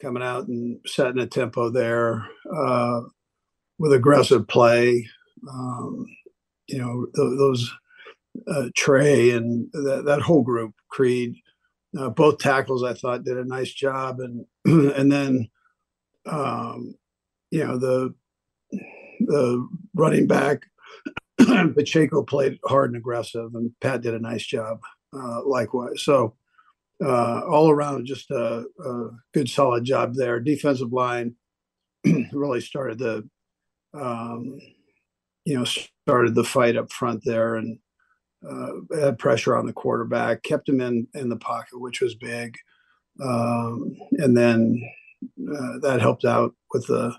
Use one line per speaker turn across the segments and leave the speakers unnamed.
coming out and setting a tempo there uh, with aggressive play. Um, you know, th- those uh, Trey and that, that whole group, Creed, uh, both tackles I thought did a nice job, and and then um, you know the the running back Pacheco played hard and aggressive, and Pat did a nice job uh, likewise. So uh, all around, just a, a, good, solid job there. Defensive line really started the, um, you know, started the fight up front there and uh, had pressure on the quarterback, kept him in in the pocket, which was big, um, and then uh, that helped out with the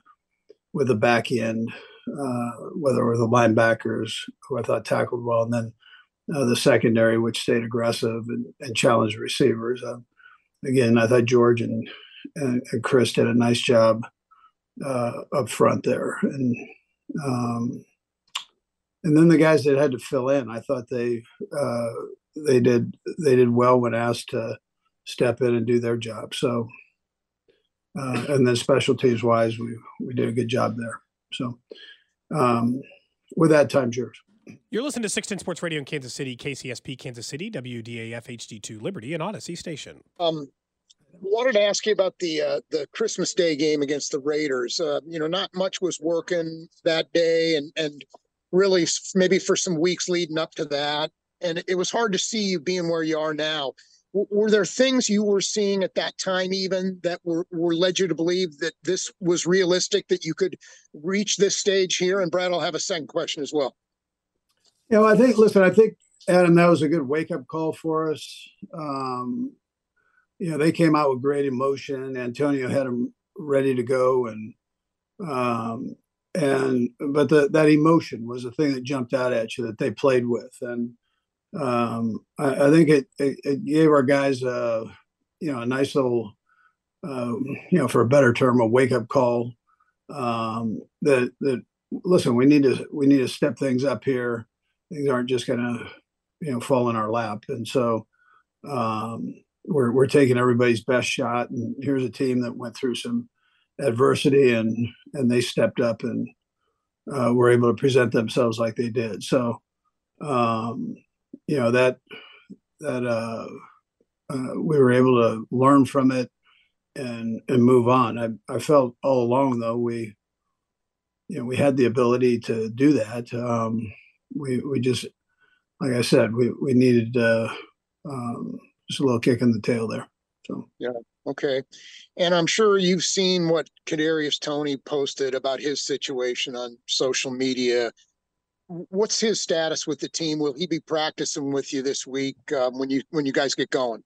with the back end, uh, whether it were the linebackers who I thought tackled well, and then uh, the secondary, which stayed aggressive and, and challenged receivers. Uh, again, I thought George and, and, and, Chris did a nice job uh, up front there, and um, and then the guys that had to fill in, I thought they uh, they did they did well when asked to step in and do their job. So, uh, and then special teams wise, we we did a good job there. So, um, with that, time's yours.
You're listening to 610 Sports Radio in Kansas City, KCSP Kansas City, WDAF HD2 Liberty, and Audacy Station.
Um, wanted to ask you about the uh, the Christmas Day game against the Raiders. Uh, you know, not much was working that day, and and really maybe for some weeks leading up to that, and it was hard to see you being where you are now. W- were there things you were seeing at that time even that were, were led you to believe that this was realistic that you could reach this stage here? And Brad, I'll have a second question as well.
Know, I think, listen, I think, Adam, that was a good wake up call for us. Um, you know, they came out with great emotion. Antonio had them ready to go. And, um, and, but the, that emotion was the thing that jumped out at you that they played with. And, um, I, I think it, it, it, gave our guys, a, you know, a nice little, uh, you know, for a better term, a wake up call. Um, that, that, listen, we need to, we need to step things up here things aren't just going to you know fall in our lap. And so um, we're, we're taking everybody's best shot. And here's a team that went through some adversity and and they stepped up and uh, were able to present themselves like they did. So um, you know that that uh, uh, we were able to learn from it and and move on. I, I felt all along though we you know we had the ability to do that. Um, we we just like I said, we we needed uh, um, just a little kick in the tail there. So
yeah, okay. And I'm sure you've seen what Kadarius Toney posted about his situation on social media. What's his status with the team? Will he be practicing with you this week um, when you when you guys get going?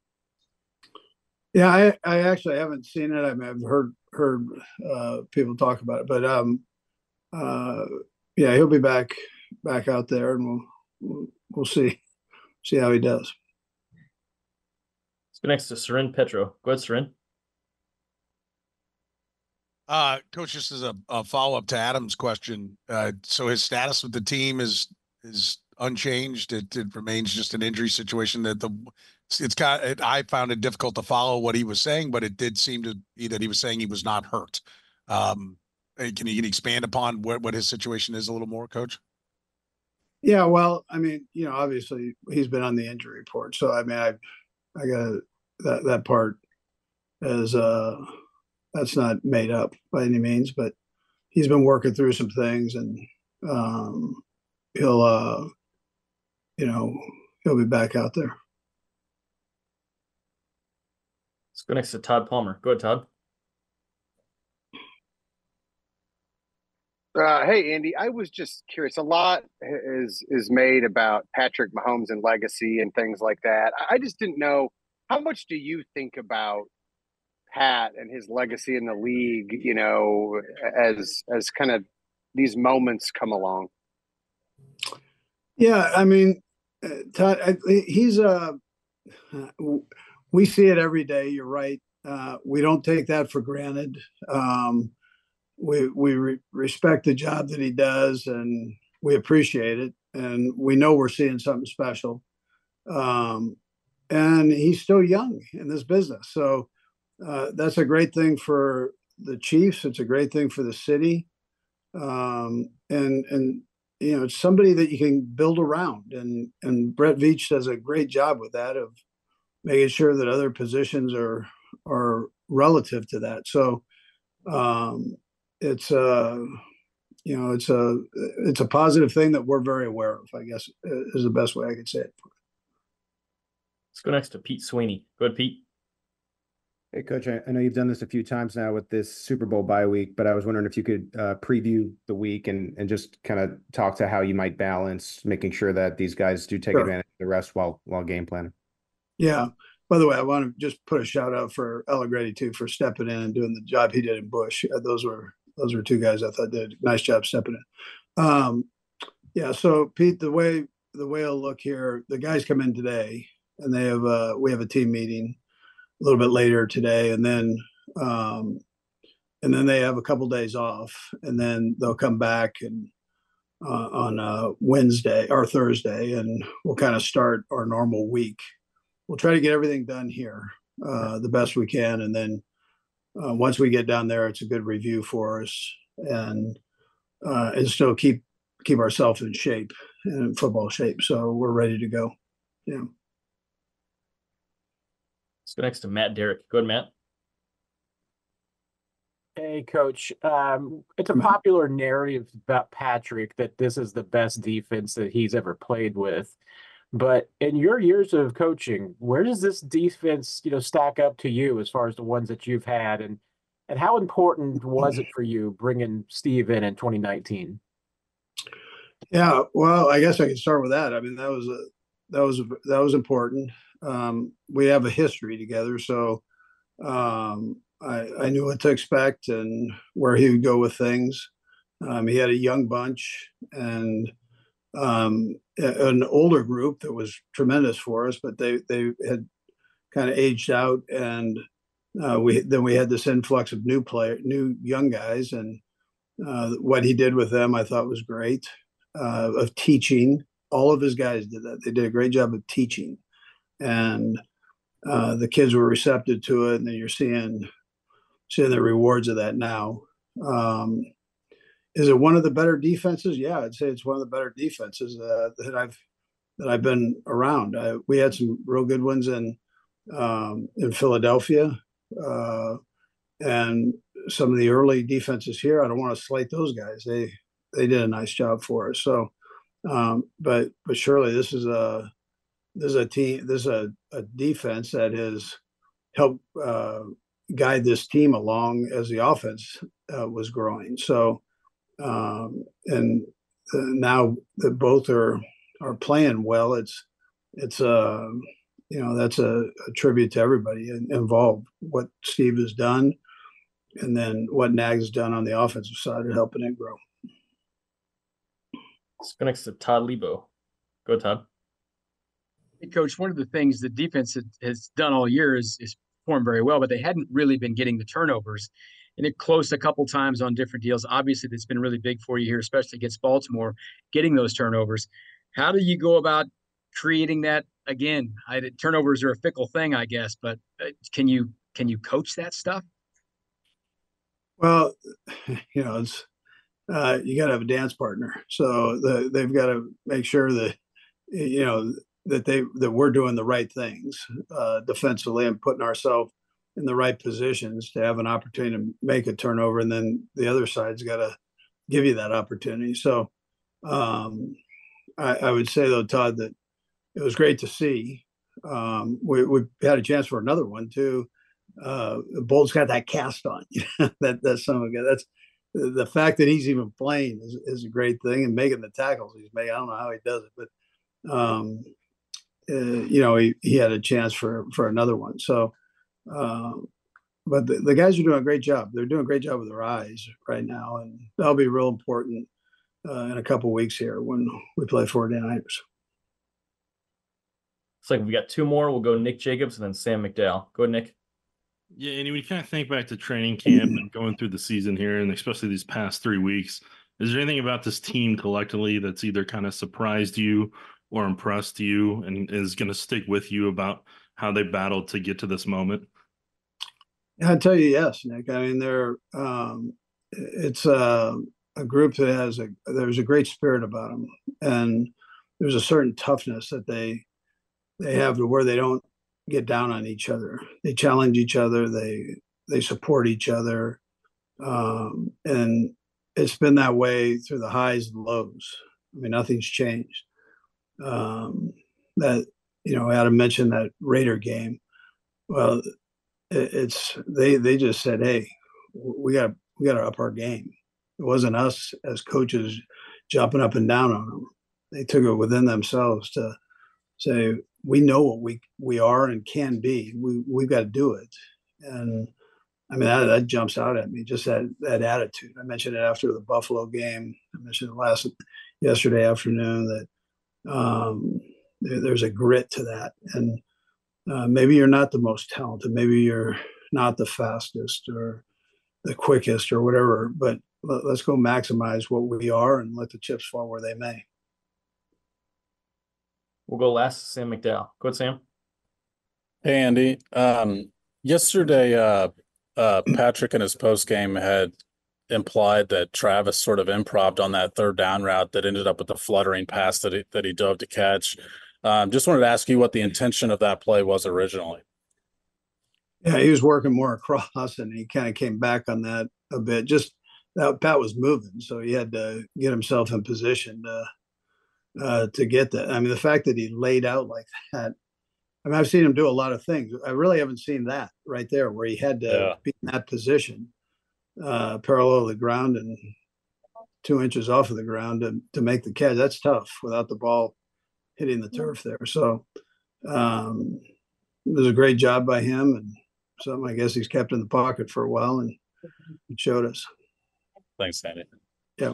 Yeah, I, I actually haven't seen it. I mean, I've heard heard uh, people talk about it, but um, uh, yeah, he'll be back back out there, and we'll we'll, we'll see see how he does.
Let's go next to Soren Petro. Go ahead, Soren.
Uh, coach, this is a, a follow up to Adam's question. Uh, so his status with the team is is unchanged. It, it remains just an injury situation. That the it's kind. Of, it, I found it difficult to follow what he was saying, but it did seem to be that he was saying he was not hurt. Um, can you, can you expand upon what, what his situation is a little more, Coach?
Yeah, well, I mean, you know, obviously he's been on the injury report, so I mean, I, I got that that part as uh that's not made up by any means, but he's been working through some things and um, he'll, uh, you know, he'll be back out there.
Let's go next to Todd Palmer. Go ahead, Todd.
Uh, hey Andy, I was just curious. A lot is is made about Patrick Mahomes and legacy and things like that. I just didn't know how much do you think about Pat and his legacy in the league. You know, as as kind of these moments come along.
Yeah, I mean, uh, Todd, he's uh, we see it every day. You're right. Uh, we don't take that for granted. Um, we we re- respect the job that he does, and we appreciate it, and we know we're seeing something special. Um, and he's still young in this business, so uh, that's a great thing for the Chiefs. It's a great thing for the city, um, and and you know it's somebody that you can build around, and and Brett Veach does a great job with that of making sure that other positions are are relative to that. So um, it's a you know it's a it's a positive thing that we're very aware of. I guess is the best way I could say it.
Let's go next to Pete Sweeney. Go ahead, Pete.
Hey, Coach. I, I know you've done this a few times now with this Super Bowl bye week, but I was wondering if you could uh, preview the week and and just kind of talk to how you might balance making sure that these guys do take
Sure.
advantage of the rest while while game planning.
Yeah. By the way, I want to just put a shout out for Allegretti too for stepping in and doing the job he did in Bush. Uh, Those were those were two guys I thought did a nice job stepping in. Um, yeah. So Pete, the way the way I'll look here, the guys come in today, and they have uh, we have a team meeting a little bit later today, and then um, and then they have a couple days off, and then they'll come back and uh, on uh, Wednesday or Thursday, and we'll kind of start our normal week. We'll try to get everything done here uh, the best we can, and then uh, once we get down there, it's a good review for us, and uh, and still keep keep ourselves in shape in football shape. So we're ready to go. Yeah.
Let's go next to Matt Derrick. Go ahead, Matt.
Hey, coach. Um, it's a popular narrative about Patrick that this is the best defense that he's ever played with. But in your years of coaching, where does this defense, you know, stack up to you as far as the ones that you've had, and and how important was it for you bringing Steve in in 2019?
Yeah, well, I guess I can start with that. I mean, that was a that was a, that was important. Um, we have a history together, so um, I, I knew what to expect and where he would go with things. Um, he had a young bunch and um, an older group that was tremendous for us, but they they had kind of aged out, and uh, we then we had this influx of new player, new young guys, and uh, what he did with them, I thought was great. Uh, of teaching, all of his guys did that. They did a great job of teaching, and uh, the kids were receptive to it. And then you're seeing seeing the rewards of that now. Um, is it one of the better defenses? Yeah, I'd say it's one of the better defenses uh, that I've that I've been around. I, we had some real good ones in um, in Philadelphia, uh, and some of the early defenses here. I don't want to slight those guys. They they did a nice job for us. So, um, but but surely this is a this is a team. This is a, a defense that has helped uh, guide this team along as the offense uh, was growing. So, um, and uh, now that both are are playing well, it's it's a you know that's a, a tribute to everybody involved. What Steve has done, and then what Nags has done on the offensive side of helping it grow.
Let's go next to Todd Leabo. Go Todd.
Hey, Coach, one of the things the defense has, has done all year is, is performed very well, but they hadn't really been getting the turnovers. And it closed a couple times on different deals. Obviously, that's been really big for you here, especially against Baltimore, getting those turnovers. How do you go about creating that again? I, turnovers are a fickle thing, I guess, but uh, can you can you coach that stuff?
Well, you know, it's uh, you got to have a dance partner, so the, they've got to make sure that you know that they that we're doing the right things uh, defensively and putting ourselves in the right positions to have an opportunity to make a turnover, and then the other side's got to give you that opportunity. So um, I, I, would say though, Todd, that it was great to see. Um, we, we had a chance for another one too. Uh, Bolt's got that cast on. that that's some of. That's the fact that he's even playing is, is a great thing, and making the tackles he's made. I don't know how he does it, but um, uh, you know, he, he had a chance for for another one. So, uh, but the, the, guys are doing a great job. They're doing a great job with their eyes right now, and that'll be real important uh, in a couple weeks here when we play 49ers.
It's like we got two more. We'll go Nick Jacobs and then Sam McDowell. Go ahead, Nick.
Yeah, and when you kind of think back to training camp and going through the season here, and especially these past three weeks, is there anything about this team collectively that's either kind of surprised you or impressed you and is going to stick with you about how they battled to get to this moment?
I tell you, yes, Nick. I mean, they're um, it's a, a group that has a there's a great spirit about them, and there's a certain toughness that they they have to where they don't get down on each other. They challenge each other. They they support each other, um, and it's been that way through the highs and lows. I mean, nothing's changed. Um, that you know, Adam mentioned that Raider game. Well, it's they they just said, "Hey, we got we got to up our game." It wasn't us as coaches jumping up and down on them. They took it within themselves to say, "We know what we we are and can be. We we've got to do it." And I mean, that, that jumps out at me. Just that that attitude. I mentioned it after the Buffalo game. I mentioned it last yesterday afternoon that um, there, there's a grit to that, and uh, maybe you're not the most talented, maybe you're not the fastest or the quickest or whatever, but let, us go maximize what we are and let the chips fall where they may.
We'll go last, Sam McDowell. Go ahead, Sam.
Hey, Andy. Um, yesterday, uh, uh, Patrick in his post game had implied that Travis sort of improved on that third down route that ended up with the fluttering pass that he, that he dove to catch. Um, just wanted to ask you what the intention of that play was originally.
Yeah, he was working more across, and he kind of came back on that a bit. Just that Pat was moving, so he had to get himself in position to uh, to get that. I mean, the fact that he laid out like that. I mean, I've seen him do a lot of things. I really haven't seen that right there, where he had to yeah. be in that position, uh, parallel to the ground and two inches off of the ground to, to make the catch. That's tough without the ball hitting the turf there. So um, it was a great job by him and something I guess he's kept in the pocket for a while and it showed us.
Thanks, Sandy.
Yeah.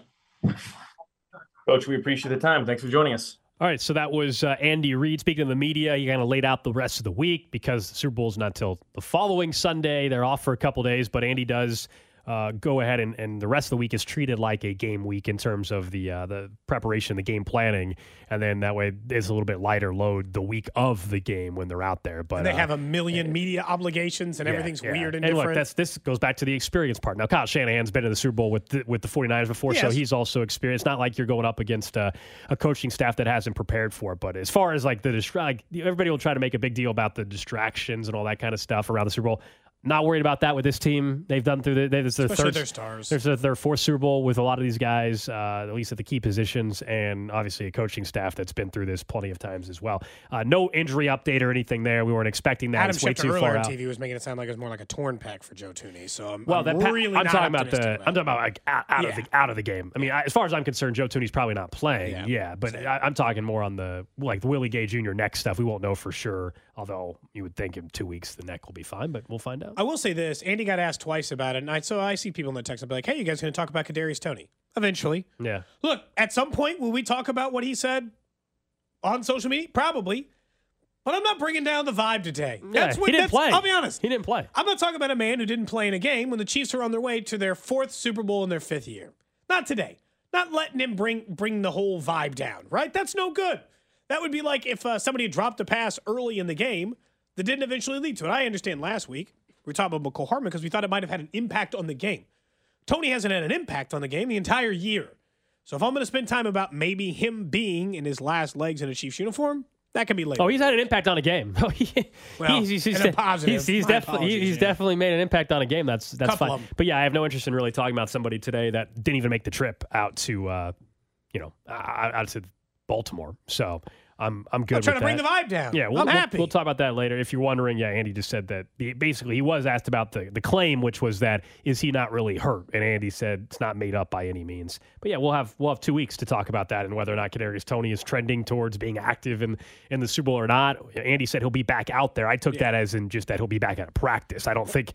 Coach, we appreciate the time. Thanks for joining us.
All right, so that was uh, Andy Reid. Speaking to the media, he kind of laid out the rest of the week because the Super Bowl is not until the following Sunday. They're off for a couple days, but Andy does uh, go ahead and, and the rest of the week is treated like a game week in terms of the uh, the preparation, the game planning, and then that way it's a little bit lighter load the week of the game when they're out there. But
and they
uh,
have a million media obligations and yeah, everything's yeah. weird and, and
different. look, that's this goes back to the experience part. Now Kyle Shanahan's been in the Super Bowl with the, with the 49ers before, yes. so he's also experienced. Not like you're going up against a, a coaching staff that hasn't prepared for it. But as far as like the like everybody will try to make a big deal about the distractions and all that kind of stuff around the Super Bowl. Not worried about that with this team. They've done through the, they, their third
their stars.
There's a, their fourth Super Bowl with a lot of these guys, uh, at least at the key positions, and obviously a coaching staff that's been through this plenty of times as well. Uh, no injury update or anything there. We weren't expecting that.
Adam
it's way
Schefter
too on
TV was making it sound like it was more like a torn pack for Joe Thuney. So I'm,
well,
I'm
that
really
I'm talking about the
about
I'm talking about like out, out yeah. of the out of the game. I mean, I, as far as I'm concerned, Joe Thuney's probably not playing. Yeah, yeah but I, am talking more on the like the Willie Gay Jr. neck stuff. We won't know for sure. Although you would think in two weeks the neck will be fine, but we'll find out.
I will say this: Andy got asked twice about it, and I so I see people in the text and be like, "Hey, you guys going to talk about Kadarius Toney Eventually,
yeah.
Look, at some point, will we talk about what he said on social media? Probably. But I'm not bringing down the vibe today.
That's yeah, what, he didn't play.
I'll be honest.
He didn't play.
I'm not talking about a man who didn't play in a game when the Chiefs are on their way to their fourth Super Bowl in their fifth year. Not today. Not letting him bring bring the whole vibe down. Right? That's no good. That would be like if uh, somebody dropped a pass early in the game that didn't eventually lead to it. I understand last week we were talking about Mecole Hardman because we thought it might have had an impact on the game. Toney hasn't had an impact on the game the entire year. So if I'm going to spend time about maybe him being in his last legs in a Chiefs uniform, That can be later.
Oh, he's had an impact on a game. Oh,
Well,
he's, he's, he's,
a positive.
he's, he's definitely he's,
yeah.
definitely made an impact on a game. That's that's
Couple
fine. But yeah, I have no interest in really talking about somebody today that didn't even make the trip out to uh, you know out to Baltimore. So I'm I'm good.
I'm trying to bring
that.
the vibe down.
Yeah, we'll,
I'm
we'll-
happy.
We'll, talk about that later. If you're wondering, yeah, Andy just said that the, basically he was asked about the, the claim, which was that is he not really hurt? And Andy said it's not made up by any means. But yeah, we'll have we'll have two weeks to talk about that and whether or not Kadarius Toney is trending towards being active in in the Super Bowl or not. Andy said he'll be back out there. I took that as in just that he'll be back at a practice. I don't think.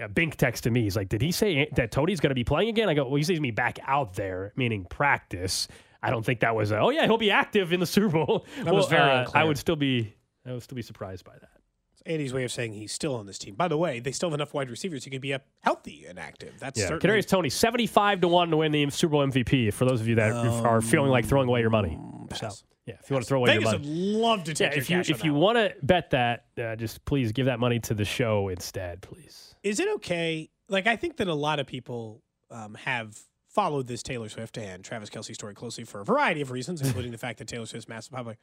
Uh, Bink texted me. He's like, "Did he say that Toney's going to be playing again?" I go, "Well, he says me back out there, meaning practice." I don't think that was a, oh yeah, he'll be active in the Super Bowl.
That was very
uh, I would still be I would still be surprised by that.
It's Andy's way of saying he's still on this team. By the way, they still have enough wide receivers. He could be up healthy and active. That's
Yeah,
certainly
Kadarius Toney seventy five to one to win the Super Bowl MVP. For those of you that are feeling like throwing away your money, so yeah, if you want to throw away
Vegas
your money, would
love to take
yeah,
your
if you
cash on
if
that
you want to bet that, uh, just please give that money to the show instead, please.
Is it okay? Like, I think that a lot of people um, have followed this Taylor Swift and Travis Kelce story closely for a variety of reasons, including the fact that Taylor Swift's massive public.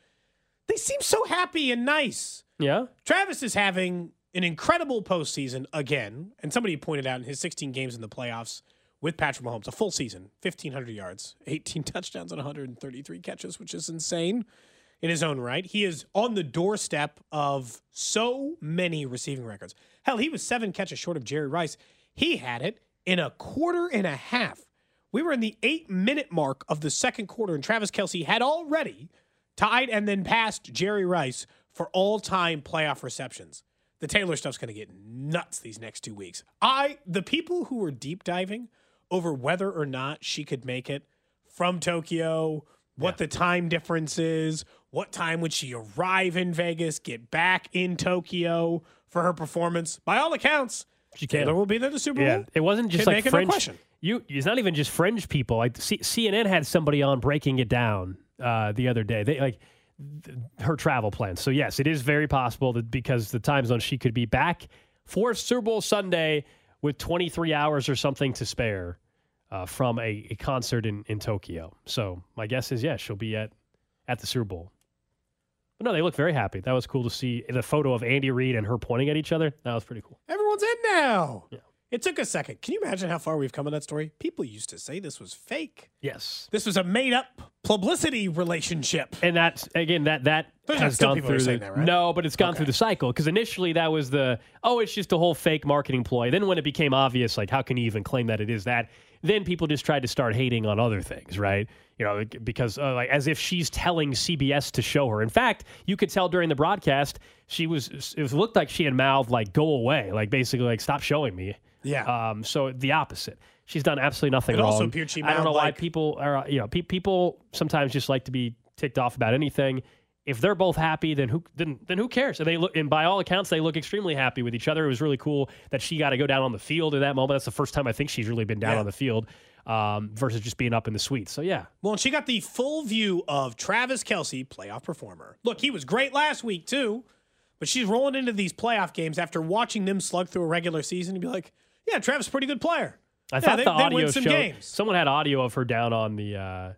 They seem so happy and nice.
Yeah,
Travis is having an incredible postseason again, and somebody pointed out in his 16 games in the playoffs with Patrick Mahomes, a full season, 1,500 yards, 18 touchdowns, and 133 catches, which is insane in his own right. He is on the doorstep of so many receiving records. Hell, he was seven catches short of Jerry Rice. He had it in a quarter and a half. We were in the eight minute mark of the second quarter, and Travis Kelce had already tied and then passed Jerry Rice for all time playoff receptions. The Taylor stuff's going to get nuts these next two weeks. I, the people who were deep diving over whether or not she could make it from Tokyo, what the time difference is, what time would she arrive in Vegas, get back in Tokyo for her performance. By all accounts,
She can.
Taylor will be there the Super
Yeah,
Bowl.
it wasn't just
Can
like
make it, no
fringe.
question.
you, it's not even just fringe people. Like C- CNN had somebody on breaking it down uh, the other day. They like th- her travel plans. So yes, it is very possible that because the time zone, she could be back for Super Bowl Sunday with 23 hours or something to spare uh, from a, a concert in, in Tokyo. So my guess is yes, she'll be at at the Super Bowl. But no, they look very happy. That was cool to see the photo of Andy Reid and her pointing at each other. That was pretty cool.
Everyone's in now. It took a second. Can you imagine how far we've come in that story? People used to say this was fake.
Yes.
This was a made up publicity relationship.
And that's again that that
There's
has gone
people that are
through the,
that, right?
no, but it's gone through the cycle because initially that was the oh it's just a whole fake marketing ploy. Then when it became obvious, like how can you even claim that it is that? Then people just tried to start hating on other things, right? You know, because uh, like as if she's telling CBS to show her. In fact, you could tell during the broadcast she was it looked like she had mouthed like go away, like basically like stop showing me.
Yeah.
Um. So the opposite. She's done absolutely nothing
It
wrong.
also appeared she
I don't know
mouthed,
why people are you know pe- people sometimes just like to be ticked off about anything. If they're both happy, then who then then who cares? And they look and by all accounts they look extremely happy with each other. It was really cool that she got to go down on the field in that moment. That's the first time I think she's really been down
Yeah.
on the field um, versus just being up in the suite. So yeah,
Well, and she got the full view of Travis Kelce, playoff performer. Look, he was great last week too, but she's rolling into these playoff games after watching them slug through a regular season and be like, "Yeah, Travis, pretty good player."
I
Yeah,
thought
they,
the audio showed
games.
someone had audio of her down on the. Uh,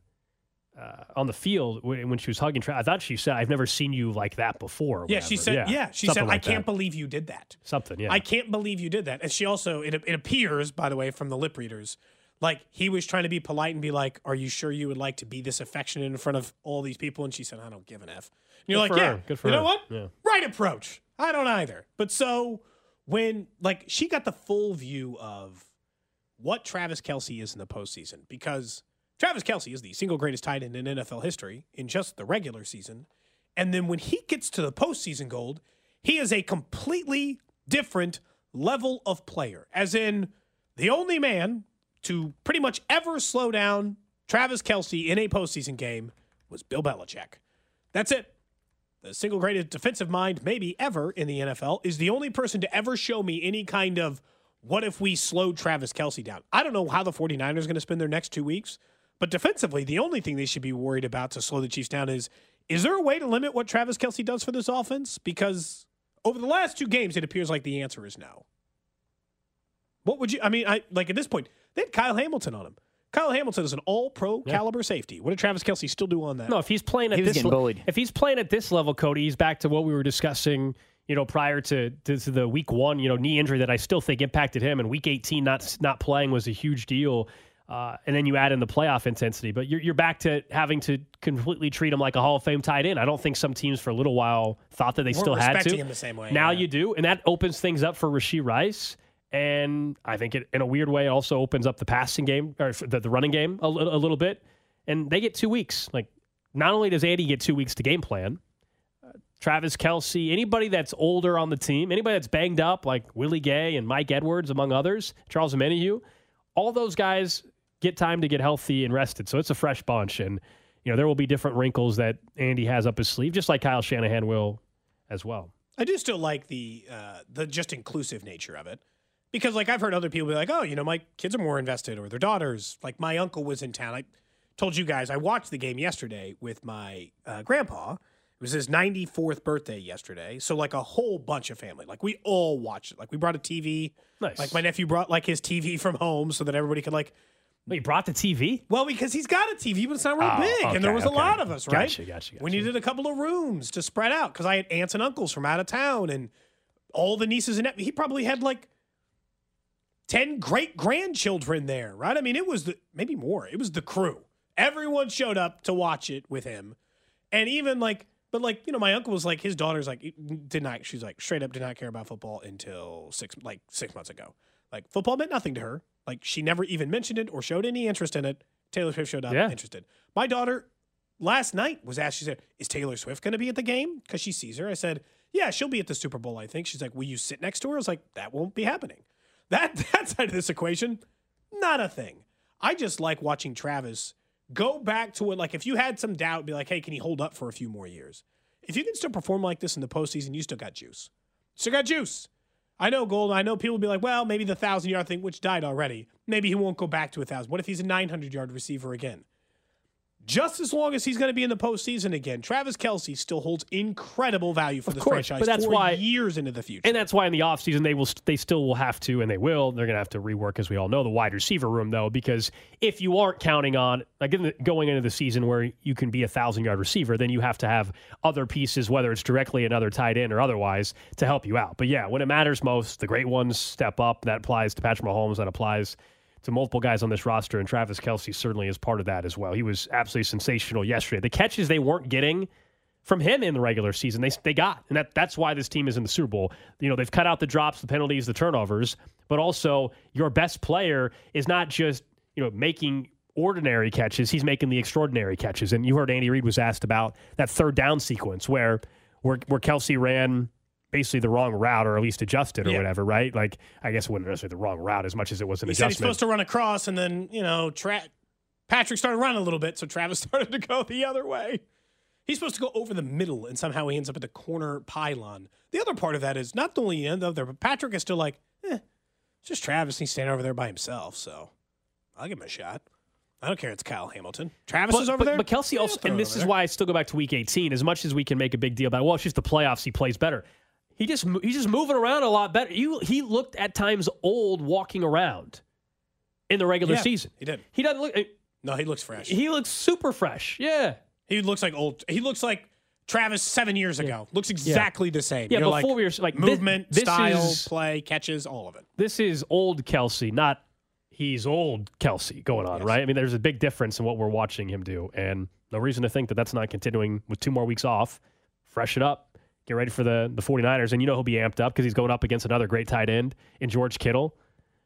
uh, on the field when, when she was hugging, Tra- I thought she said, "I've never seen you like that before." or
Yeah, she said. Yeah, she
something
said,
like
"I can't believe you did that."
something." Yeah,
I can't believe you did that. And she also, it, it appears, by the way, from the lip readers, like he was trying to be polite and be like, "Are you sure you would like to be this affectionate in front of all these people?" And she said, "I don't give an f." And you're
Good
like, "Yeah,
her. Good for
you know what?
Yeah.
Right approach. I don't either." But so when like she got the full view of what Travis Kelce is in the postseason, because Travis Kelce is the single greatest tight end in NFL history in just the regular season. And then when he gets to the postseason gold, he is a completely different level of player. As in, the only man to pretty much ever slow down Travis Kelce in a postseason game was Bill Belichick. That's it. The single greatest defensive mind, maybe ever in the NFL, is the only person to ever show me any kind of what if we slowed Travis Kelce down. I don't know how the 49ers are going to spend their next two weeks, but defensively, the only thing they should be worried about to slow the Chiefs down is is there a way to limit what Travis Kelce does for this offense? Because over the last two games, it appears like the answer is no. What would you? I mean, I like at this point, they had Kyle Hamilton on him. Kyle Hamilton is an all-pro caliber safety. What did Travis Kelce still do on that?
No, if he's playing at
He was
this
getting
le-
bullied.
if he's playing at this level, Cody, he's back to what we were discussing. You know, prior to, to, to the week one, you know, knee injury that I still think impacted him, and week eighteen not not playing was a huge deal. Uh, and then you add in the playoff intensity, but you're you're back to having to completely treat him like a Hall of Fame tight end. I don't think some teams for a little while thought that they
Weren't
still had to.
him the same way,
Now
yeah.
you do, and that opens things up for Rashee Rice. And I think it, in a weird way, it also opens up the passing game or the, the running game a, a little bit. And they get two weeks. Like, not only does Andy get two weeks to game plan, uh, Travis Kelce, anybody that's older on the team, anybody that's banged up, like Willie Gay and Mike Edwards, among others, Charles Omenihu, all those guys get time to get healthy and rested. So it's a fresh bunch. And, you know, there will be different wrinkles that Andy has up his sleeve, just like Kyle Shanahan will as well.
I do still like the uh, the just inclusive nature of it. Because like I've heard other people be like, "Oh, you know, my kids are more invested or their daughters." Like my uncle was in town. I told you guys I watched the game yesterday with my uh, grandpa. It was his 94th birthday yesterday. So like a whole bunch of family. Like we all watched it. Like we brought a TV.
Nice.
Like my nephew brought like his TV from home so that everybody could like
Wait, brought the TV?
Well, because he's got a TV, but it's not real
Oh,
big, and there
okay,
was a lot of us, right?
Gotcha, gotcha,
We needed a couple of rooms to spread out because I had aunts and uncles from out of town, and all the nieces and nephews. He probably had like ten great grandchildren there, right? I mean, it was the maybe more. It was the crew. Everyone showed up to watch it with him, and even like, but like you know, my uncle was like his daughter's like did not. She's like straight up did not care about football until six like six months ago. Like football meant nothing to her. Like she never even mentioned it or showed any interest in it. Taylor Swift showed up
Yeah.
interested. My daughter last night was asked. She said, "Is Taylor Swift going to be at the game?" Because she sees her. I said, "Yeah, she'll be at the Super Bowl." I think she's like, "Will you sit next to her?" I was like, "That won't be happening." That that side of this equation, not a thing. I just like watching Travis go back to it. Like if you had some doubt, be like, "Hey, can he hold up for a few more years?" If you can still perform like this in the postseason, you still got juice. Still got juice. I know Gold. I know people will be like, well, maybe the thousand yard thing, which died already. Maybe he won't go back to a thousand. What if he's a 900 yard receiver again? Just as long as he's going to be in the postseason again, Travis Kelce still holds incredible value for
Of course,
franchise
but that's
for
why-
years into the future.
And that's why in the offseason they will they still will have to and they will they're going to have to rework as we all know the wide receiver room though because if you aren't counting on like in the, going into the season where you can be a thousand yard receiver then you have to have other pieces whether it's directly another tight end or otherwise to help you out. But yeah, when it matters most, the great ones step up. That applies to Patrick Mahomes. That applies to multiple guys on this roster, and Travis Kelce certainly is part of that as well. He was absolutely sensational yesterday. The catches they weren't getting from him in the regular season, they they got, and that that's why this team is in the Super Bowl. You know, they've cut out the drops, the penalties, the turnovers, but also your best player is not just you know making ordinary catches; he's making the extraordinary catches. And you heard Andy Reid was asked about that third down sequence where where where Kelce ran basically the wrong route or at least adjusted or
Yeah.
whatever, right? Like I guess it wasn't necessarily be the wrong route as much as it was an
he said he's supposed to run across, and then you know, Tra- Patrick started running a little bit, so Travis started to go the other way. He's supposed to go over the middle, and somehow he ends up at the corner pylon. The other part of that is not the only end up there, but Patrick is still like, eh, it's just Travis. and He's standing over there by himself, so I'll give him a shot. I don't care. It's Kyle Hamilton. Travis
but,
is over
but,
there.
But
Kelce
also,
I'll
and this is
there.
why I still go back to Week 18. As much as we can make a big deal about, well, it's just the playoffs. He plays better. He just he's just moving around a lot better. He he looked at times old walking around in the regular
Yeah,
season.
He did.
He doesn't look.
Uh, no, he looks fresh.
He looks super fresh. Yeah.
He looks like old. He looks like Travis seven years ago. Looks exactly the same.
Yeah,
You're
before
like,
we were like
movement,
this
style,
is-
play, catches, all of it.
This is old Kelce, not he's old Kelce going on, right? I mean, there's a big difference in what we're watching him do, and no reason to think that that's not continuing with two more weeks off. Fresh it up, get ready for the the 49ers, and you know he'll be amped up because he's going up against another great tight end in George Kittle.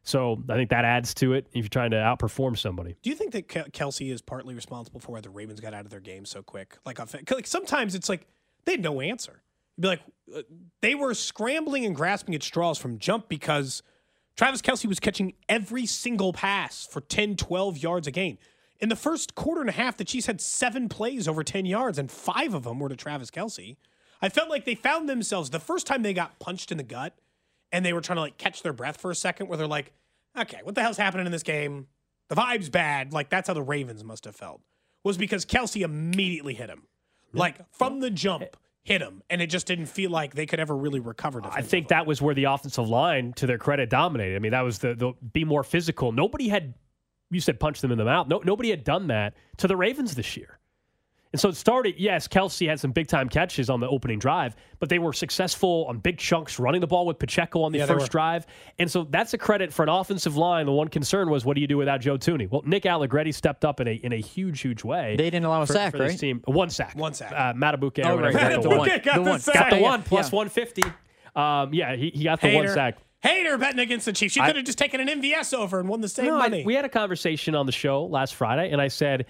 So I think that adds to it if you're trying to outperform somebody.
Do you think that Kelce is partly responsible for why the Ravens got out of their game so quick? Like, like sometimes it's like they had no answer. You'd be like, uh, they were scrambling and grasping at straws from jump because Travis Kelce was catching every single pass for 10, 12 yards a game. In the first quarter and a half, the Chiefs had seven plays over 10 yards, and five of them were to Travis Kelce. I felt like they found themselves the first time they got punched in the gut and they were trying to like catch their breath for a second where they're like, okay, what the hell's happening in this game? The vibe's bad. Like that's how the Ravens must have felt. Was because Kelce immediately hit him. Like from the jump, hit him. And it just didn't feel like they could ever really recover
I think that was where the offensive line, to their credit, dominated. I mean, that was the, the be more physical. Nobody had you said punch them in the mouth. No, nobody had done that to the Ravens this year. And so it started, yes, Kelce had some big time catches on the opening drive, but they were successful on big chunks running the ball with Pacheco on the
Yeah,
first drive. And so that's a credit for an offensive line. The one concern was what do you do without Joe Thuney? Well, Nick Allegretti stepped up in a in a huge, huge way.
They didn't allow a
for-
sack,
for
right?
Team. One sack.
One sack.
Uh, Madubuike
Oh,
or whatever.
right,
got
the
the
one.
one.
got
The
the
one.
sack.
Got the
Yeah,
one
yeah.
plus 150. Um, yeah, he, he got the one sack.
Hater betting against the Chiefs. You could have just taken an MVS over and won the same
No, I-
money.
we had a conversation on the show last Friday, and I said,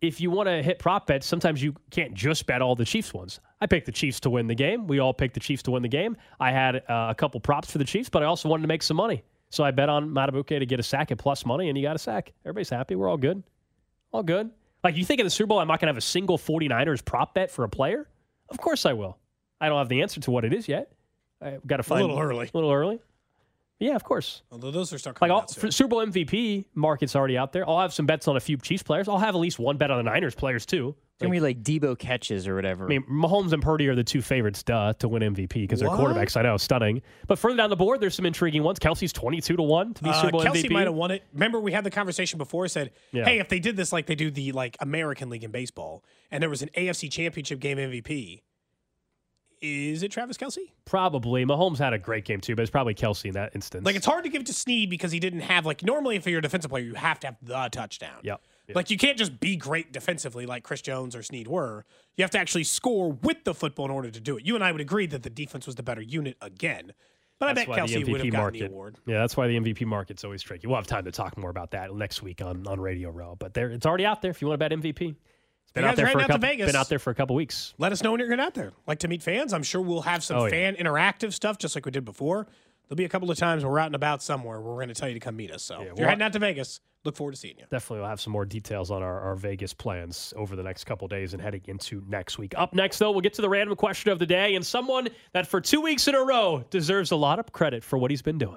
if you want to hit prop bets, sometimes you can't just bet all the Chiefs ones. I picked the Chiefs to win the game. We all picked the Chiefs to win the game. I had uh, a couple props for the Chiefs, but I also wanted to make some money. So I bet on Madubuike to get a sack at plus money, and he got a sack. Everybody's happy. We're all good. All good. Like, you think in the Super Bowl, I'm not going to have a single 49ers prop bet for a player? Of course I will. I don't have the answer to what it is yet. I've got to find a
little early.
A little early. Yeah, of course.
Although those are starting
Like
coming
all,
out soon.
for Super Bowl MVP market's already out there. I'll have some bets on a few Chiefs players. I'll have at least one bet on the Niners players too.
It's gonna be like Deebo catches or whatever.
I mean, Mahomes and Purdy are the two favorites, duh, to win MVP because they're quarterbacks. I know, stunning. But further down the board, there's some intriguing ones. Kelce's twenty-two to one to be
Uh,
Super Bowl
Kelce
MVP.
might have won it. Remember, we had the conversation before. Said,
Yeah.
"Hey, if they did this like they do the like American League in baseball, and there was an AFC Championship game MVP, is it Travis Kelce?
Probably. Mahomes had a great game too, but it's probably Kelce in that instance.
Like it's hard to give it to Sneed because he didn't have like normally if you're a defensive player, you have to have the touchdown.
Yep. Yep.
Like you can't just be great defensively like Chris Jones or Sneed were. You have to actually score with the football in order to do it. You and I would agree that the defense was the better unit again. But
That's
I bet
Kelce
would have gotten
market.
the award.
Yeah, that's why the MVP market's always tricky. We'll have time to talk more about that next week on, on Radio Row. But there, it's already out there if you want to bet MVP. Been out there for a couple. Been out there for a couple weeks.
Let us know when you're going out there. Like to meet fans. I'm sure we'll have some
Oh, yeah.
fan interactive stuff just like we did before. There'll be a couple of times we're out and about somewhere where we're going to tell you to come meet us. So if you're heading out to Vegas, look forward to seeing you.
Definitely, we'll have some more details on our, our Vegas plans over the next couple days and heading into next week. Up next, though, we'll get to the random question of the day and someone that for two weeks in a row deserves a lot of credit for what he's been doing.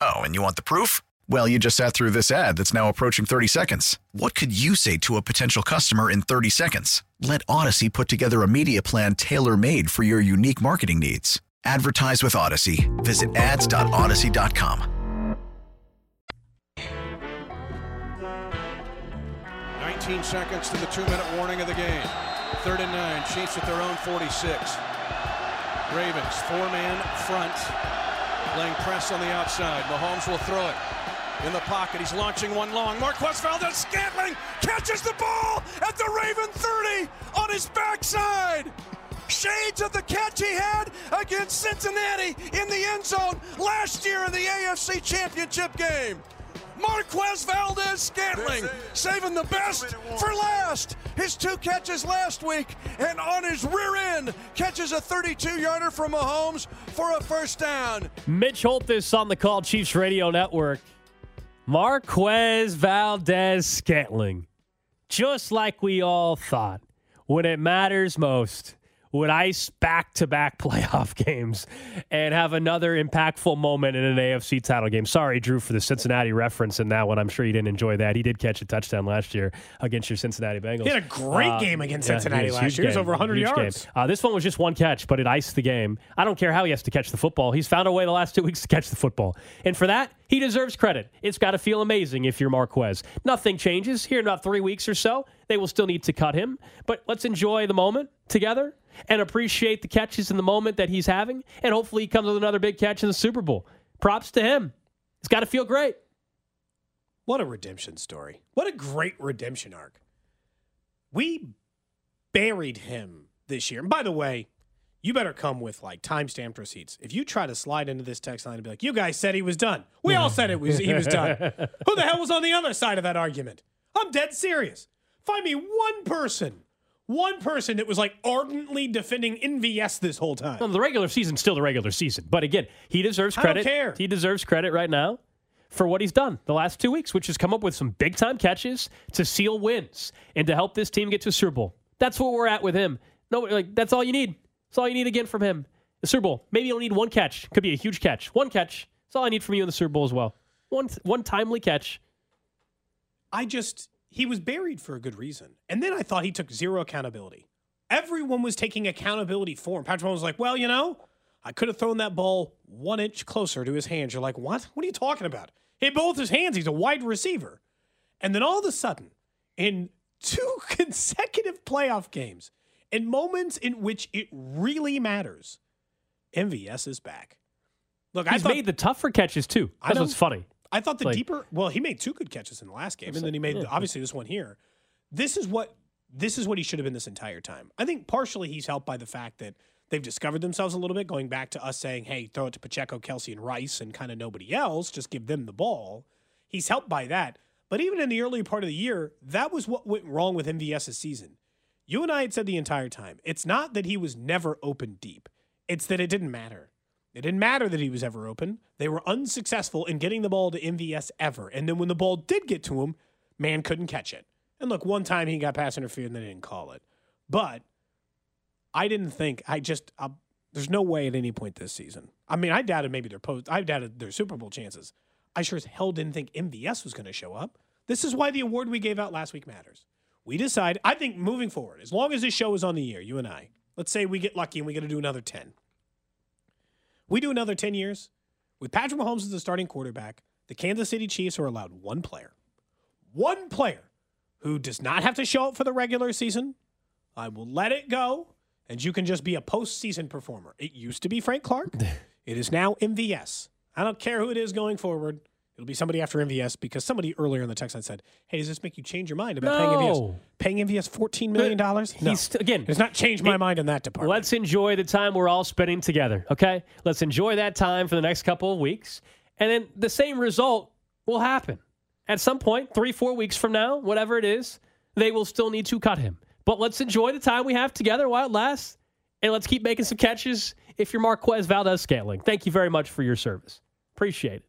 Oh, and you want the proof? Well, you just sat through this ad that's now approaching 30 seconds. What could you say to a potential customer in 30 seconds? Let Audacy put together a media plan tailor made for your unique marketing needs. Advertise with Audacy. Visit ads.audacy.com.
19 seconds to the two-minute warning of the game. Third and nine. Chiefs at their own 46. Ravens four-man front, laying press on the outside. Mahomes will throw it in the pocket. He's launching one long. Marquez Valdes Scantling catches the ball at the Raven 30 on his backside. Shades of the catch he had against Cincinnati in the end zone last year in the AFC Championship game. Marquez Valdes Scantling saving the best for last. His two catches last week, and on his rear end, catches a 32 yarder from Mahomes for a first down.
Mitch Holthus on the Call Chiefs Radio Network. Marquez Valdes Scantling. Just like we all thought, when it matters most, would ice back to back playoff games and have another impactful moment in an AFC title game. Sorry, Drew, for the Cincinnati reference in that one. I'm sure you didn't enjoy that. He did catch a touchdown last year against your Cincinnati Bengals.
He had a great
Uh,
game against Cincinnati
huge
last year. It was over 100
huge
yards.
Uh, this one was just one catch, but it iced the game. I don't care how he has to catch the football. He's found a way the last two weeks to catch the football. And for that, he deserves credit. It's got to feel amazing if you're Marquez. Nothing changes. Here in about three weeks or so, they will still need to cut him. But let's enjoy the moment together and appreciate the catches in the moment that he's having. And hopefully he comes with another big catch in the Super Bowl. Props to him. It's got to feel great.
What a redemption story. What a great redemption arc. We buried him this year. And by the way, you better come with like time-stamped receipts. If you try to slide into this text line and be like, "You guys said he was done. We all said it was he was done." Who the hell was on the other side of that argument? I'm dead serious. Find me one person, one person that was like ardently defending MVS this whole time.
Well, the regular season's still the regular season. But again, he deserves
I don't
credit.
care.
He deserves credit right now for what he's done the last two weeks, which has come up with some big time catches to seal wins and to help this team get to a Super Bowl. That's where we're at with him. No, like that's all you need. That's all you need again from him. The Super Bowl. Maybe you'll need one catch. Could be a huge catch. One catch. That's all I need from you in the Super Bowl as well. One one timely catch.
I just he was buried for a good reason. And then I thought he took zero accountability. Everyone was taking accountability for him. Patrick Mahomes was like, well, you know, I could have thrown that ball one inch closer to his hands. You're like, what? What are you talking about? Hit both his hands. He's a wide receiver. And then all of a sudden, in two consecutive playoff games, in moments in which it really matters, MVS is back. Look, I
He's
thought,
made the tougher catches too. That's what's funny.
I thought the
Like-
deeper. Well, he made two good catches in the last game, and then he made
Yeah.
obviously this one here. This is what this is what he should have been this entire time. I think partially he's helped by the fact that they've discovered themselves a little bit, going back to us saying, "Hey, throw it to Pacheco, Kelce, and Rice, and kind of nobody else. Just give them the ball." He's helped by that. But even in the early part of the year, that was what went wrong with MVS's season. You and I had said the entire time, it's not that he was never open deep. It's that it didn't matter. It didn't matter that he was ever open. They were unsuccessful in getting the ball to MVS ever. And then when the ball did get to him, man couldn't catch it. And look, one time he got pass interference and they didn't call it. But I didn't think, I just, i there's no way at any point this season. I mean, I doubted maybe their post, I doubted their Super Bowl chances. I sure as hell didn't think MVS was going to show up. This is why the award we gave out last week matters. We decide, I think moving forward, as long as this show is on the air, you and I, let's say we get lucky and we got to do another 10. We do another 10 years. With Patrick Mahomes as the starting quarterback, the Kansas City Chiefs are allowed one player, one player who does not have to show up for the regular season. I will let it go, and you can just be a postseason performer. It used to be Frank Clark. it is now MVS. I don't care who it is going forward. It'll be somebody after MVS because somebody earlier in the text line said, "Hey, does this make you change your mind about paying MVS? Paying MVS fourteen million dollars? No,
He's again.
it's not changed my mind in that department."
Let's enjoy the time we're all spending together, okay? Let's enjoy that time for the next couple of weeks. And then the same result will happen. At some point, three, four weeks from now, whatever it is, they will still need to cut him. But let's enjoy the time we have together while it lasts. And let's keep making some catches if you're Marquez Valdes Scantling. Thank you very much for your service. Appreciate it.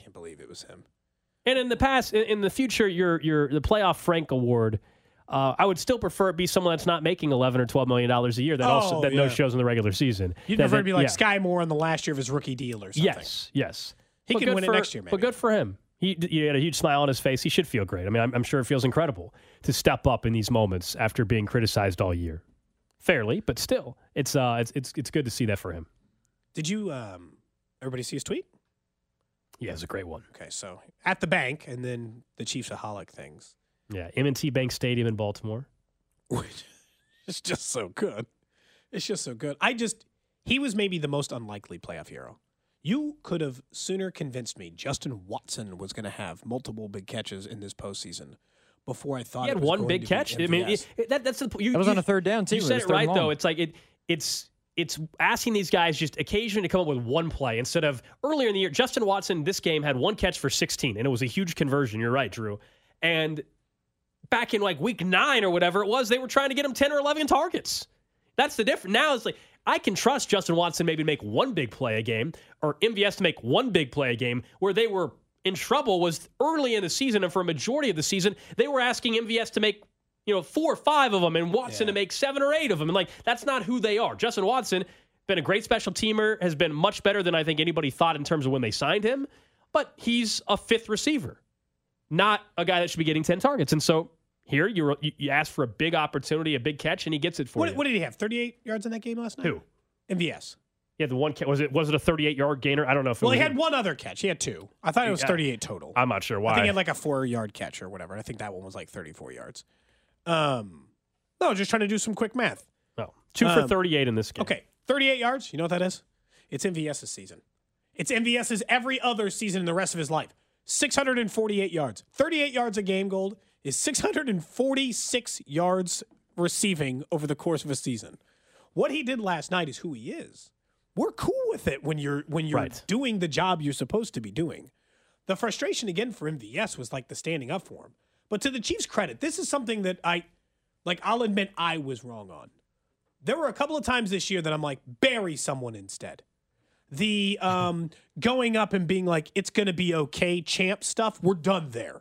I can't believe it was him.
And in the past, in, in the future, your your the playoff Frank Award, uh, I would still prefer it be someone that's not making eleven or twelve million dollars a year that also
Oh,
that no shows in the regular season.
You'd
That-
prefer
that-
to be like
yeah.
Sky Moore in the last year of his rookie deal or something.
Yes, yes.
He
But
can
good
win it next year, maybe.
But good for him. He, he had a huge smile on his face. He should feel great. I mean, I'm, I'm sure it feels incredible to step up in these moments after being criticized all year, fairly, but still, it's uh, it's it's it's good to see that for him.
Did you um everybody see his tweet?
Yeah, it's a great one.
Okay, so at the bank and then the Chiefs' Chiefsaholic things.
Yeah, M&T Bank Stadium in Baltimore.
It's just so good. It's just so good. I just he was maybe the most unlikely playoff hero. You could have sooner convinced me Justin Watson was going to have multiple big catches in this postseason before I thought
He had
it was
one
going
big
to
catch. I mean, it, it- that, that's the you,
That was
you-
on a third down, too.
You
It
said
was
it right
and
though. It's like it it's it's asking these guys just occasionally to come up with one play instead of earlier in the year. Justin Watson this game had one catch for 16, and it was a huge conversion. You're right, Drew. And back in like week nine or whatever it was, they were trying to get him 10 or 11 targets. That's the difference. Now it's like I can trust Justin Watson maybe to make one big play a game or MVS to make one big play a game where they were in trouble was early in the season and for a majority of the season they were asking MVS to make you know, four or five of them and Watson to make seven or eight of them. And like, that's not who they are. Justin Watson, been a great special teamer, has been much better than I think anybody thought in terms of when they signed him, but he's a fifth receiver, not a guy that should be getting 10 targets. And so here you, you, ask for a big opportunity, a big catch, and he gets it for
What,
you.
what did he have? 38 yards in that game last night?
Who?
MVS.
Yeah, the one was it was it a 38 yard gainer? I don't know if it
Well, he had one other catch. He had two. I thought it was
Yeah.
38 total.
I'm not sure why.
I think he had like a four yard catch or whatever. I think that one was like 34 yards. Um, no, just trying to do some quick math.
No, two for
Um,
38 in this game.
Okay, 38 yards. You know what that is? It's MVS's season. It's MVS's every other season in the rest of his life. 648 yards. 38 yards a game, Gold, is 646 yards receiving over the course of a season. What he did last night is who he is. We're cool with it when you're when you're
Right.
doing the job you're supposed to be doing. The frustration again for MVS was like the standing up for him. But to the Chiefs' credit, this is something that I like I'll admit I was wrong on. There were a couple of times this year that I'm like, bury someone instead. The um, going up and being like, it's going to be okay, champ stuff, we're done there.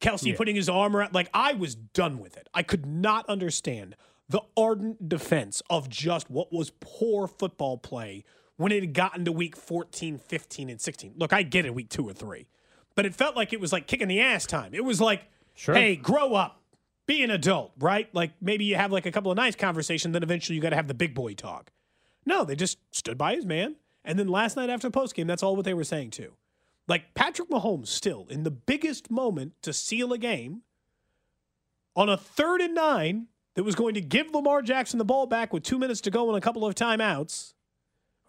Kelce
Yeah.
putting his arm around, like, I was done with it. I could not understand the ardent defense of just what was poor football play when it had gotten to week 14, 15, and 16. Look, I get it, week two or three, but it felt like it was like kicking the ass time. It was like,
Sure.
hey, grow up, be an adult, right? Like maybe you have like a couple of nice conversations, then eventually you got to have the big boy talk. No, they just stood by his man. And then last night after the postgame, that's all what they were saying too. Like Patrick Mahomes still in the biggest moment to seal a game on a third and nine that was going to give Lamar Jackson the ball back with two minutes to go and a couple of timeouts,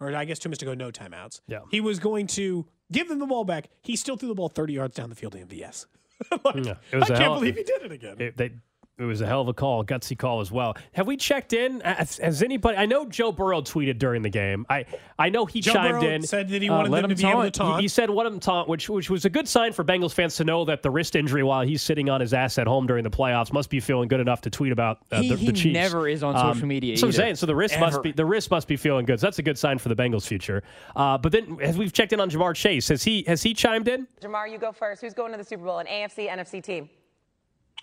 or I guess two minutes to go, no timeouts.
Yeah.
He was going to give them the ball back. He still threw the ball 30 yards down the field to MVS. Like,
Yeah,
I can't believe he did it again.
It, they, it was a hell of a call, gutsy call as well. Have we checked in? Has, has anybody? I know Joe Burrow tweeted during the game. I I know he
Joe
chimed
Burrow
in.
said that he
uh,
wanted
let
them to
him
be able to
He-
taunt.
He, said what him taunt, which which was a good sign for Bengals fans to know that the wrist injury while he's sitting on his ass at home during the playoffs must be feeling good enough to tweet about uh,
He-
the,
he
the Chiefs.
never is on
Um,
social media
So I'm saying, so the wrist must be the wrist must be feeling good. So that's a good sign for the Bengals' future. Uh, but then, as we've checked in on Ja'Marr Chase, has he has he chimed in?
Ja'Marr, you go first. Who's going to the Super Bowl? An AFC, NFC team?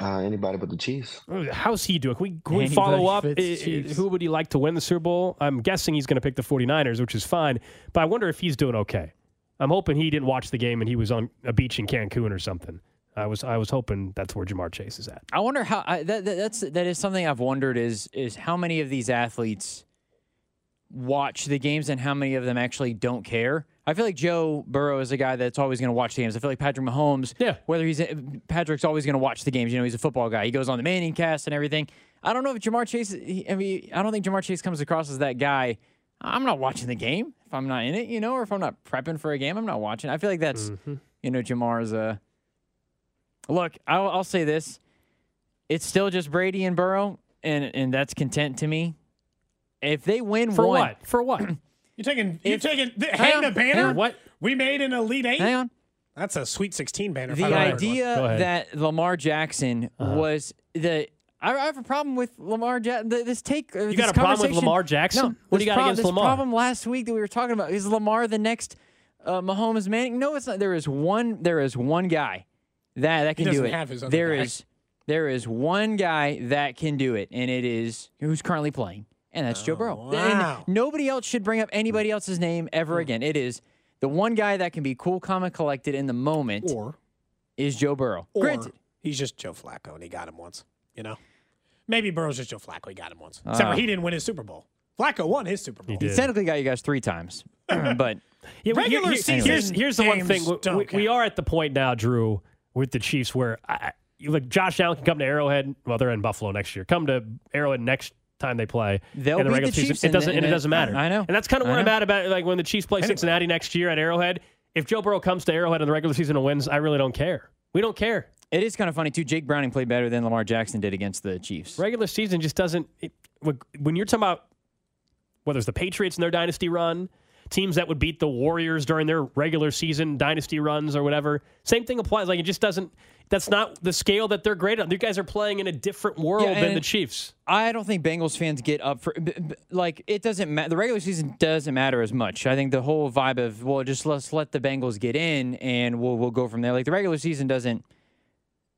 Uh, anybody but the Chiefs.
How's he doing? Can we, can we follow up?
but the
I- I-
Chiefs.
Who would he like to win the Super Bowl? I'm guessing he's going to pick the 49ers, which is fine. But I wonder if he's doing okay. I'm hoping he didn't watch the game and he was on a beach in Cancun or something. I was I was hoping that's where Ja'Marr Chase is at.
I wonder how I, that, that that's that is something I've wondered is is how many of these athletes watch the games and how many of them actually don't care. I feel like Joe Burrow is a guy that's always going to watch the games. I feel like Patrick Mahomes,
yeah,
whether he's Patrick's always going to watch the games. You know, he's a football guy. He goes on the Manning cast and everything. I don't know if Ja'Marr Chase. he- I mean, I don't think Ja'Marr Chase comes across as that guy. I'm not watching the game if I'm not in it, you know, or if I'm not prepping for a game, I'm not watching. I feel like that's
Mm-hmm.
you know Ja'Marr's uh Look, I'll, I'll say this: it's still just Brady and Burrow, and and that's content to me. If they win
For
one,
what? For what?
You're taking you're
If-
taking th-
hang
hang
on,
the
hang
banner.
on.
What we made an elite eight.
Hang on.
That's a Sweet 16 banner.
the
I've ever heard one.
idea that Lamar Jackson
Uh-huh.
was the. I I have a problem with Lamar Jackson. This take. You
got a problem with Lamar Jackson?
No,
What do you got
prob-
against
this
Lamar?
problem last week that we were talking about is Lamar the next uh, Mahomes Manning. No, it's not. There is one. There is one guy that that
He
can do it.
have his other
There
guy.
is there is one guy that can do it, and it is who's currently playing, and that's Joe Burrow.
Oh, wow.
And nobody else should bring up anybody else's name ever again. It is the one guy that can be cool, calm, and collected in the moment.
Or
is Joe Burrow.
Or
Granted,
he's just Joe Flacco and he got him once. You know, maybe Burrow's just Joe Flacco. He got him once. Except
Uh.
for he didn't win his Super Bowl. Flacco won his Super Bowl.
he technically got you guys three times, but
Yeah, but
Regular
here-
season
here's, here's the one thing. We- We, we are at the point now, Drew, with the Chiefs where I, you like Josh Allen can come to Arrowhead. Well, they're in Buffalo next year. Come to Arrowhead next time they play.
They'll
in the regular
the
season.
Chiefs
It doesn't,
the-
and it
in the-
doesn't matter.
I know.
and that's kind of
I
where I'm
know.
at about like when the Chiefs play Cincinnati next year at Arrowhead. If Joe Burrow comes to Arrowhead in the regular season and wins, I really don't care. We don't care.
it is kind of funny too. Jake Browning played better than Lamar Jackson did against the Chiefs.
Regular season just doesn't. It, when you're talking about whether it's the Patriots and their dynasty run, teams that would beat the Warriors during their regular season dynasty runs or whatever, same thing applies. Like it just doesn't. That's not the scale that they're great on. You guys are playing in a different world
Yeah,
than the Chiefs.
I don't think Bengals fans get up for like it doesn't matter. The regular season doesn't matter as much. I think the whole vibe of well, just let's let the Bengals get in and we'll we'll go from there. Like the regular season doesn't.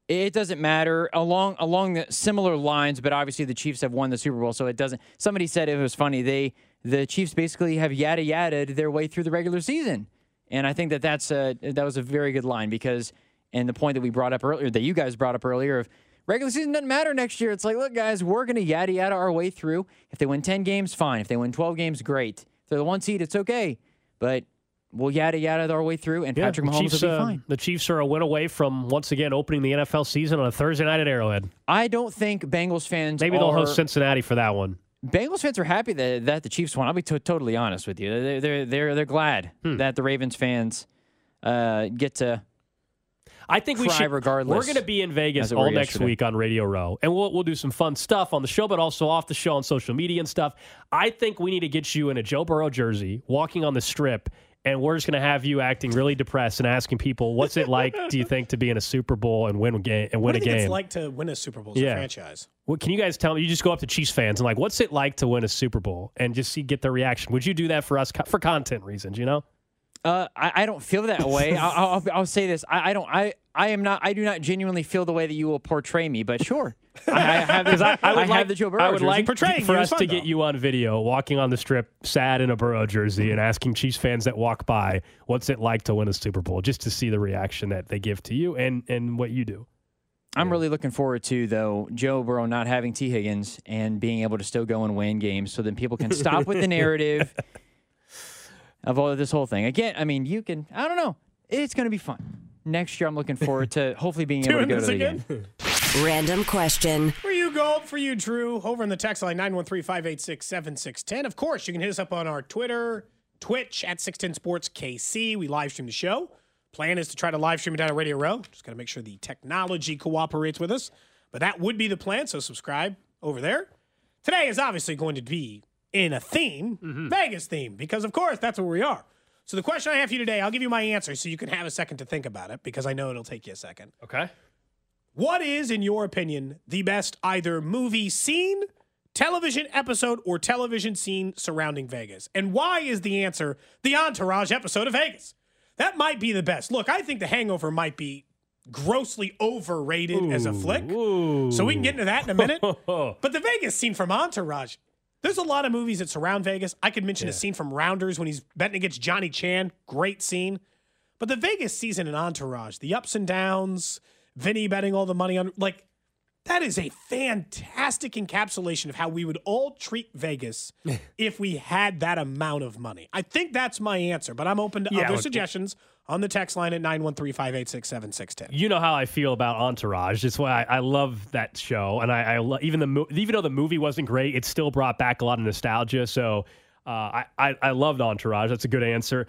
It doesn't matter along along the similar lines, but obviously the Chiefs have won the Super Bowl, so it doesn't. Somebody said it was funny. They the Chiefs basically have yada yada their way through the regular season, and I think that that's a that was a very good line because and the point that we brought up earlier that you guys brought up earlier of regular season doesn't matter next year. It's like, look, guys, we're gonna yada yada our way through. If they win ten games, fine. If they win twelve games, great. If they're the one seed, it's okay. But we'll yada yada our way through, and
Yeah,
Patrick Mahomes
Chiefs,
will be
uh,
fine.
The Chiefs are a win away from once again opening the NFL season on a Thursday night at Arrowhead.
I don't think Bengals fans.
Maybe they'll host Cincinnati for that one.
Bengals fans are happy that, that the Chiefs won. I'll be to- totally honest with you. They're they're they're, they're glad
Hmm.
that the Ravens fans uh, get to.
I think we should.
regardless.
We're going to be in Vegas all next
yesterday.
week on Radio Row, and we'll we'll do some fun stuff on the show, but also off the show on social media and stuff. I think we need to get you in a Joe Burrow jersey, walking on the strip, and we're just going to have you acting really depressed and asking people, "What's it like? do you think to be in a Super Bowl and win a game and
What
win
do
a
think
game?"
it's like to win a Super Bowl as
Yeah.
a franchise?
What can you guys tell me? You just go up to Chiefs fans and like, "What's it like to win a Super Bowl?" and just see get their reaction. Would you do that for us co- for content reasons? You know.
Uh, I, I don't feel that way. I'll, I'll, I'll say this. I, I don't. I, I am not. I do not genuinely feel the way that you will portray me. But sure, I, I have.
Because I, I would
have
like
the Joe Burrow
I would
jersey.
like for us to get you on video walking on the strip, sad in a Burrow jersey, and asking Chiefs fans that walk by, "What's it like to win a Super Bowl?" Just to see the reaction that they give to you and and what you do.
I'm really looking forward to though Joe Burrow not having Tee Higgins and being able to still go and win games, so then people can stop with the narrative of all of this whole thing. Again, I mean, you can. I don't know. It's going to be fun. Next year, I'm looking forward to hopefully being able to go to the
again?
game.
Random question.
For you, Gold. For you, Drew. Over in the text line, 913-586-7610. Of course, you can hit us up on our Twitter, Twitch, at 610 Sports KC. We live stream the show. Plan is to try to live stream it down at Radio Row. Just got to make sure the technology cooperates with us. But that would be the plan, so subscribe over there. Today is obviously going to be in a theme, mm-hmm. Vegas theme, because of course that's where we are. So the question I have for you today, I'll give you my answer so you can have a second to think about it because I know it'll take you a second.
Okay.
What is, in your opinion, the best either movie scene, television episode, or television scene surrounding Vegas? And why is the answer the Entourage episode of Vegas? That might be the best. Look, I think The Hangover might be grossly overrated as a flick. So we can get into that in a minute. but the Vegas scene from Entourage, there's a lot of movies that surround Vegas. I could mention a scene from Rounders when he's betting against Johnny Chan. Great scene. But the Vegas season in Entourage, the ups and downs, Vinny betting all the money on, like, that is a fantastic encapsulation of how we would all treat Vegas if we had that amount of money. I think that's my answer, but I'm open to
Yeah,
other
look-
suggestions on the text line at 913 586 7610.
You know how I feel about Entourage. That's why I, I love that show, and I, I lo- even the mo- even though the movie wasn't great, it still brought back a lot of nostalgia. So uh, I, I I loved Entourage. That's a good answer.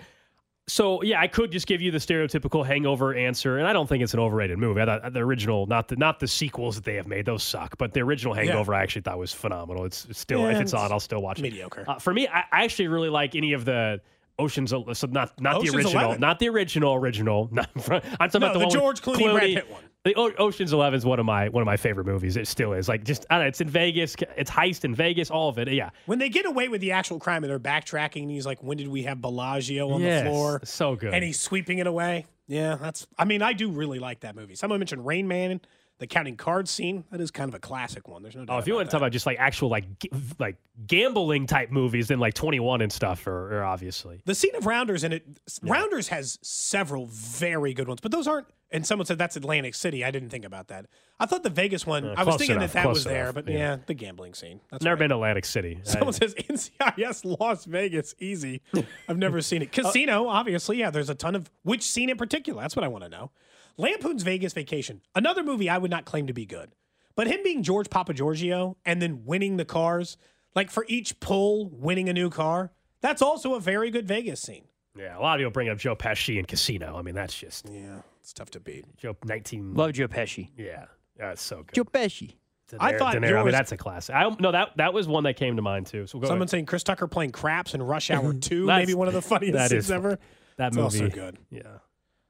So yeah, I could just give you the stereotypical Hangover answer, and I don't think it's an overrated movie. I thought the original, not the not the sequels that they have made, those suck. But the original
Yeah.
Hangover, I actually thought was phenomenal. It's, it's still
Yeah,
if it's
it's
on, I'll still watch it.
mediocre.
Uh, for me, I, I actually really like any of the. Ocean's so not not
Ocean's
the original,
11.
not the original original. Not, I'm talking
No,
about the,
the George Clooney, Brad Pitt one.
The o- Ocean's Eleven is one of my one of my favorite movies. It still is. Like just I don't know, it's in Vegas. It's heist in Vegas. All of it. Yeah.
When they get away with the actual crime and they're backtracking, and he's like, "When did we have Bellagio on
Yes,
the floor?"
so good.
and he's sweeping it away. Yeah, that's. I mean, I do really like that movie. Someone mentioned Rain Man, the counting cards scene. That is kind of a classic one. There's no doubt.
Oh, if you want to talk about just like actual like g- like gambling type movies, then like Twenty One and stuff are, are obviously.
The scene of Rounders and it, Rounders has several very good ones, but those aren't. And someone said that's Atlantic City. I didn't think about that. I thought the Vegas one.
Uh,
I was thinking
enough,
that that was there, but
yeah.
yeah. the gambling scene. That's
Never
right.
been to Atlantic City.
Someone
I-
says NCIS Las Vegas, easy. I've never seen
Uh,
it. Casino, obviously, yeah. There's a ton of which scene in particular. That's what I want to know. Lampoon's Vegas Vacation, another movie I would not claim to be good, but him being George Papa Giorgio and then winning the cars, like for each pull, winning a new car. That's also a very good Vegas scene.
yeah, a lot of people bring up Joe Pesci in Casino. I mean, that's just
yeah, it's tough to beat.
Joe nineteen.
Love Joe Pesci.
Yeah, that's so good.
Joe Pesci.
De
I thought
De Niro, I mean, that's a classic. I no that that was one that came to mind too. So go
Someone
ahead.
saying Chris Tucker playing craps in Rush Hour 2, maybe one of the funniest
that
scenes
is
ever.
That
It's
movie,
also good.
Yeah.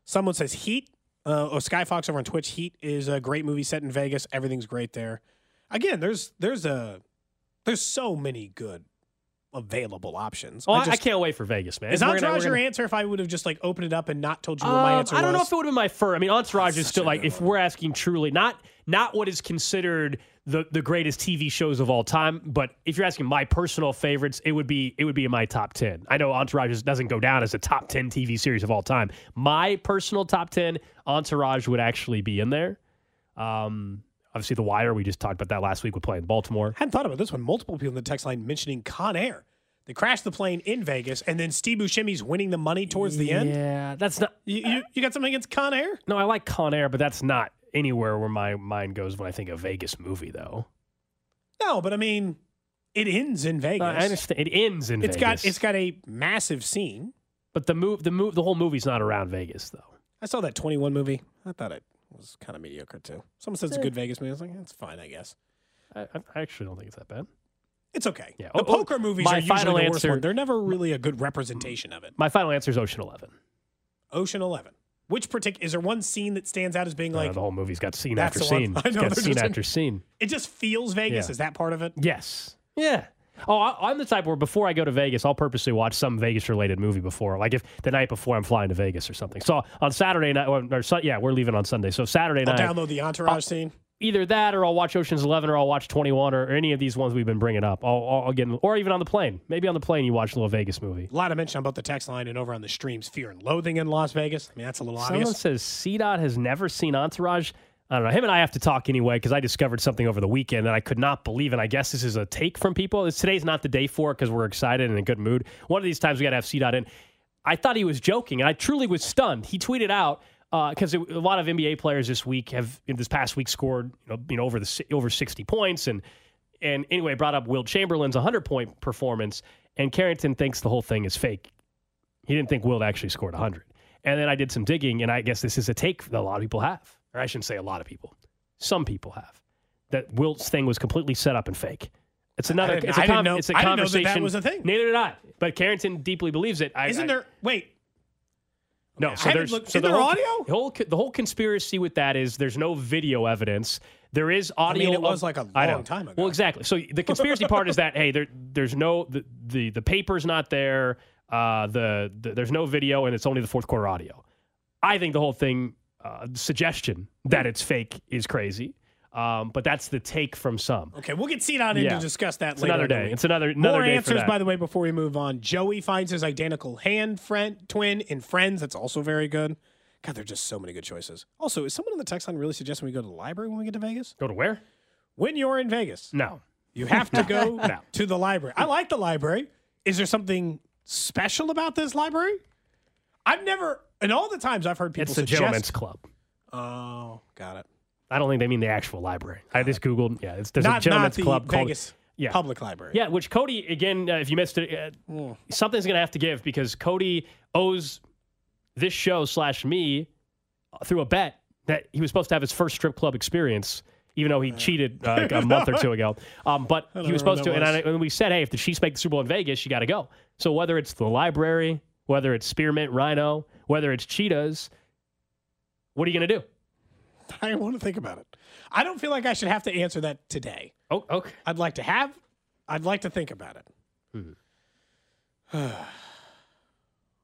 Someone says Heat. Uh, oh, Sky Fox over on Twitch. Heat is a great movie set in Vegas. Everything's great there. Again, there's there's a there's so many good available options.
Oh, I, I
just-
can't wait for Vegas, man.
Is
We're gonna-
Entourage your
gonna-
answer if I would have just like opened it up and not told you what my
Um,
answer
I don't know if it would have been my first. I mean, Entourage is still like if we're asking truly, not not what is considered the the greatest TV shows of all time, but if you're asking my personal favorites, it would be it would be in my top ten. I know Entourage doesn't go down as a top ten TV series of all time. My personal top ten, Entourage would actually be in there. Um, obviously, The Wire. We just talked about that last week with playing Baltimore.
I hadn't thought about this one. Multiple people in the text line mentioning Con Air. They crashed the plane in Vegas, and then Steve Buscemi's winning the money towards the end.
Yeah, that's not.
You, you, you got something against Con Air?
No, I like Con Air, but that's not anywhere where my mind goes when I think of Vegas movie, though.
No, but I mean, it ends in Vegas.
I understand. It ends in
It's
Vegas.
got it's got a massive scene.
But the move, the move, the whole movie's not around Vegas, though.
I saw that 21 movie. I thought it was kind of mediocre too. Someone says it's a
Eh.
good Vegas movie. I was like, it's fine, I guess.
I, I I actually don't think it's that bad.
It's okay.
Yeah.
The
Oh, oh,
poker movies
my
are usually
final
the worst
answer-
one. They're never really a good representation of it.
My final answer is Ocean Eleven.
Ocean Eleven. Which particular is there one scene that stands out as being like
uh, the whole movie's got scene after scene.
I know,
got scene
just in-
after scene.
it just feels Vegas?
Yeah.
Is that part of it?
Yes. Yeah. Oh, I, I'm the type where before I go to Vegas, I'll purposely watch some Vegas-related movie before, like if the night before I'm flying to Vegas or something. So on Saturday night, or, or yeah, we're leaving on Sunday. So Saturday
I'll
night,
download the Entourage scene.
Either that or I'll watch Ocean's Eleven or I'll watch 21 or, or any of these ones we've been bringing up. I'll, I'll, I'll get, or even on the plane. Maybe on the plane you watch a little Vegas movie.
A lot of mention about the text line and over on the streams, Fear and Loathing in Las Vegas. I mean, that's a little
Someone
obvious.
Someone says CDOT has never seen Entourage. I don't know. Him and I have to talk anyway because I discovered something over the weekend that I could not believe. And I guess this is a take from people. It's, today's not the day for it because we're excited and in a good mood. One of these times we got to have CDOT in. I thought he was joking, and I truly was stunned. He tweeted out Uh, because a lot of NBA players this week have in this past week scored you know, you know over the over sixty points and and anyway brought up Wilt Chamberlain's hundred point performance, and Carrington thinks the whole thing is fake. He didn't think Wilt actually scored 100. And then I did some digging, and I guess this is a take that a lot of people have. Or I shouldn't say a lot of people. Some people have. That Wilt's thing was completely set up and fake. It's another. it's a con-
know-
It's a
I didn't know that
conversation.
that was a thing.
Neither did I. But Carrington deeply believes it. I,
Isn't
I-
there? Wait,
No. So there's
looked-
so the whole,
audio?
The whole the whole conspiracy with that is there's no video evidence. There is audio.
mean, it
of-
was like a
I
long time ago.
Well, exactly. So the conspiracy part is that hey, there there's no the the, the paper's not there. Uh, the, the there's no video and it's only the fourth quarter audio. I think the whole thing uh, suggestion that it's fake is crazy. Um, but that's the take from some.
Okay, we'll get Seat on in
Yeah.
to discuss that
It's
later.
another day. It's another- another
More
day for
answers, by the way, before we move on. Joey finds his identical hand friend twin in Friends. That's also very good. God, there are just so many good choices. Also, is someone in the text line really suggesting we go to the library when we get to Vegas?
Go to where?
When you're in Vegas.
No.
You have to go
No.
to the library. I like the library. Is there something special about this library? I've never, in all the times I've heard people
It's the
suggest.
gentleman's club.
Oh, got it.
I don't think they mean the actual library. I just googled. Yeah, it's, there's
Not-
a gentleman's
the
club called
Vegas
yeah.
public library.
Yeah, which Cody again, uh, if you missed it, uh, something's gonna have to give because Cody owes this show slash me uh, through a bet that he was supposed to have his first strip club experience. Even though he cheated uh, like a month or two ago, um, but he was supposed to,
what
and, I, and we said, "Hey, if the Chiefs make the Super Bowl in Vegas, you got to go." So whether it's the library, whether it's Spearmint Rhino, whether it's Cheetahs, what are you going to do?
I want to think about it. I don't feel like I should have to answer that today.
Oh, okay.
I'd like to have. I'd like to think about it.
Hmm.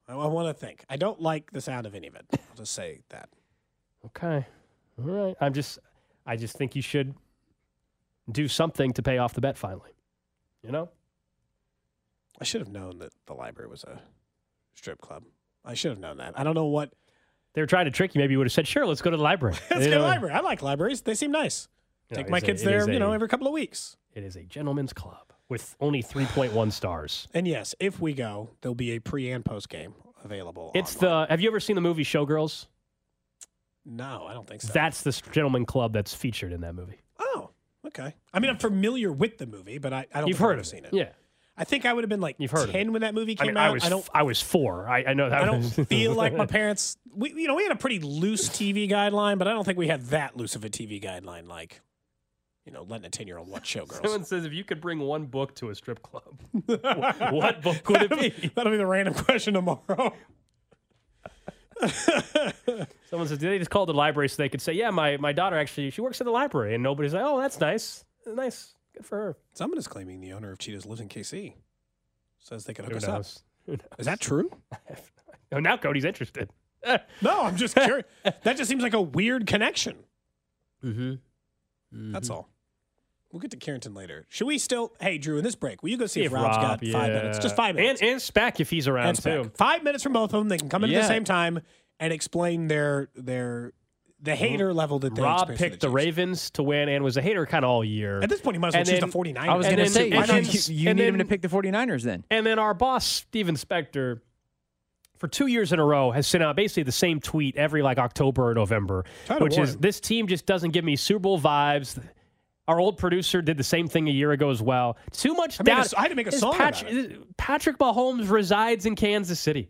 I, I want to think. I don't like the sound of any of it. I'll just say that.
Okay. All right. I'm just I just think you should do something to pay off the bet finally. You know?
I should have known that the library was a strip club. I should have known that. I don't know what.
They were trying to trick you. Maybe you would have said, "Sure, let's go to the library."
Let's
You
go to the library. I like libraries. They seem nice.
No,
Take my kids
it
there, you know,
a-
every couple of weeks.
It is a gentleman's club with only 3.1 stars.
And yes, if we go, there'll be a pre and post game available.
It's the Have you ever seen the movie Showgirls?
No, I don't think so.
That's the gentleman club that's featured in that movie.
Oh, okay. I mean, I'm familiar with the movie, but I, I don't
You've
think
heard
I've
of it.
it.
Yeah.
I think I would have been like
You've heard of
10 when that movie
I
came
mean,
out.
I was
I don't
I was 4. I, I know that
I don't feel like my parents. We you know we had a pretty loose TV guideline, but I don't think we had that loose of a TV guideline like, you know, letting a ten year old watch Showgirls.
Someone says if you could bring one book to a strip club, what, what book would it be?
That'll be the random question tomorrow.
Someone says, did they just call the library so they could say, yeah, my, my daughter actually, she works at the library. And nobody's like, oh, that's nice. Nice. Good for her.
Someone is claiming the owner of Cheetahs lives in KC. says they can hook
Who
us
knows? Who knows?
up. Is that true?
Oh, now Cody's interested.
No, I'm just curious. that just seems like a weird connection.
Mm-hmm.
That's all. We'll get to Carrington later. Should we still? Hey, Drew, in this break, will you go see, if
if
Rob's
Rob,
got five minutes? Just five minutes.
And and Spec if he's around too.
Five minutes from both of them. They can come in at the same time and explain their their the hater level that they
Rob picked the Ravens to win and was a hater kind of all year.
At this point, he might as well
And
choose
then-
the 49ers.
I was going to
then-
say,
and
you,
then-
you, you
and
need him to pick the 49ers then.
And then our boss, Steven Spector, for two years in a row, has sent out basically the same tweet every like October or November,
Try
which is this team just doesn't give me Super Bowl vibes. Our old producer did the same thing a year ago as well. Too much
I
doubt.
s- I had to make a
Is
song about
Patrick, Patrick Mahomes resides in Kansas City.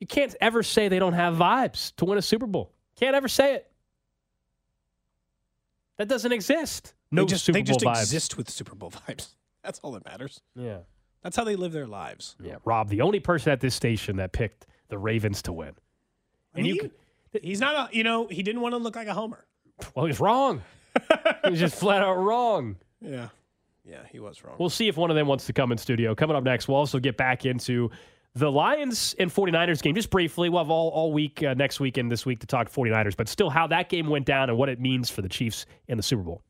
You can't ever say they don't have vibes to win a Super Bowl. Can't ever say it. That doesn't exist. No
they just,
Super
they
Bowl
just
vibes.
exist with Super Bowl vibes. That's all that matters.
Yeah.
That's how they live their lives.
Yeah, Rob, the only person at this station that picked the Ravens to win.
I
And
mean,
you,
he- he's not a, you know, he didn't want to look like a homer.
well, he's wrong. he's just flat out wrong.
Yeah. Yeah, he was wrong.
We'll see if one of them wants to come in studio. Coming up next, we'll also get back into the Lions and 49ers game just briefly. We'll have all, all week uh, next week and this week to talk 49ers, but still how that game went down and what it means for the Chiefs in the Super Bowl.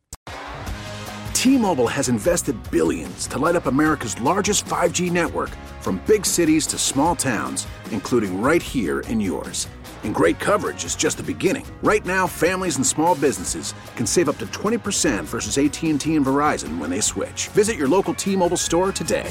T-Mobile has invested billions to light up America's largest 5G network from big cities to small towns, including right here in yours. And great coverage is just the beginning. Right now, families and small businesses can save up to 20% versus AT&T and Verizon when they switch. Visit your local T-Mobile store today.